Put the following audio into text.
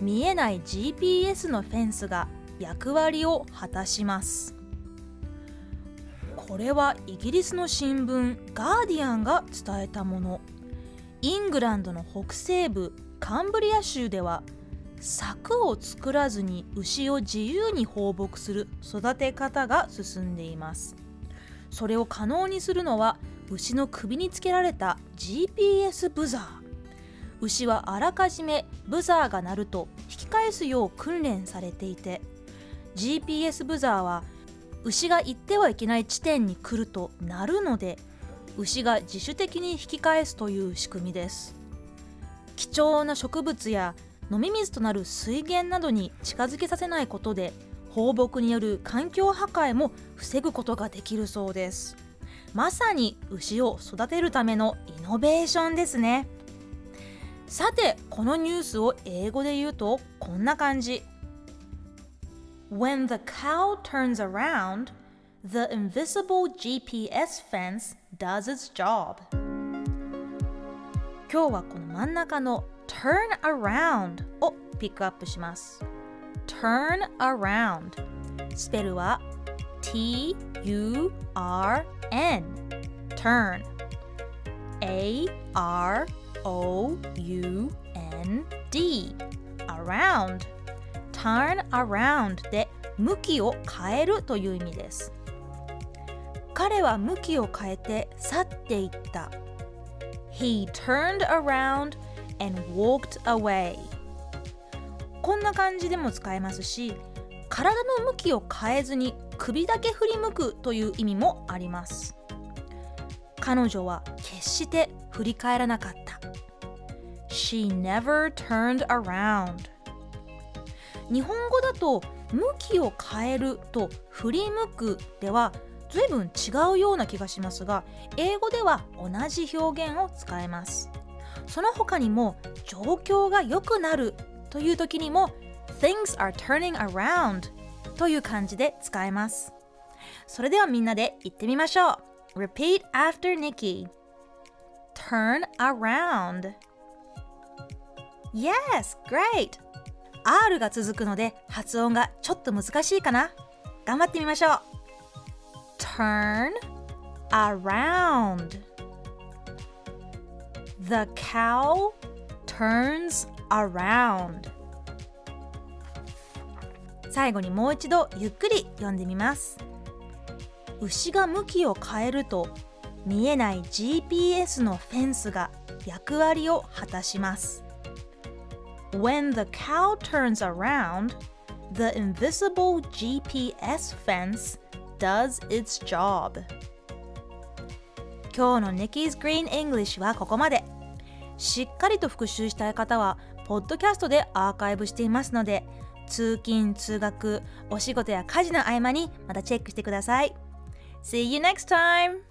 見えない GPS のフェンスが役割を果たします。これはイギリスの新聞ガーディアンが伝えたもの。イングランドの北西部カンブリア州では柵を作らずに牛を自由に放牧する育て方が進んでいます。それを可能にするのは牛の首につけられた GPS ブザー。牛はあらかじめブザーが鳴ると引き返すよう訓練されていて GPS ブザーは牛が行ってはいけない地点に来ると鳴るので牛が自主的に引き返すという仕組みです。貴重な植物や飲み水となる水源などに近づけさせないことで放牧による環境破壊も防ぐことができるそうです。まさに牛を育てるためのイノベーションですね。さてこのニュースを英語で言うとこんな感じ When the cow turns around, the invisible GPS fence does its job. 今日はこの真ん中の turn around をピックアップします。turn around スペルは t-u-r-n turn a-r-o-u-n-d around. Turn around で向きを変えるという意味です。彼は向きを変えて去っていった。He turned around and walked away. こんな感じでも使えますし体の向きを変えずに首だけ振り向くという意味もあります。彼女は決して振り返らなかった。She never turned around. 日本語だと向きを変えると振り向くでは随分違うような気がしますが英語では同じ表現を使えます。その他にも状況が良くなるという時にも Things are turning around という感じで使えます。それではみんなで言ってみましょう。Repeat after Nikki Turn around Yes, great! R が続くので発音がちょっと難しいかな頑張ってみましょう Turn around The cow turns around 最後にもう一度ゆっくり読んでみます牛が向きを変えると見えない GPS のフェンスが役割を果たします When the cow turns around, the invisible GPS fence does its job. 今日の Nikki's Green English はここまで。しっかりと復習したい方は、ポッドキャストでアーカイブしていますので、通勤・通学、お仕事や家事の合間にまたチェックしてください。See you next time!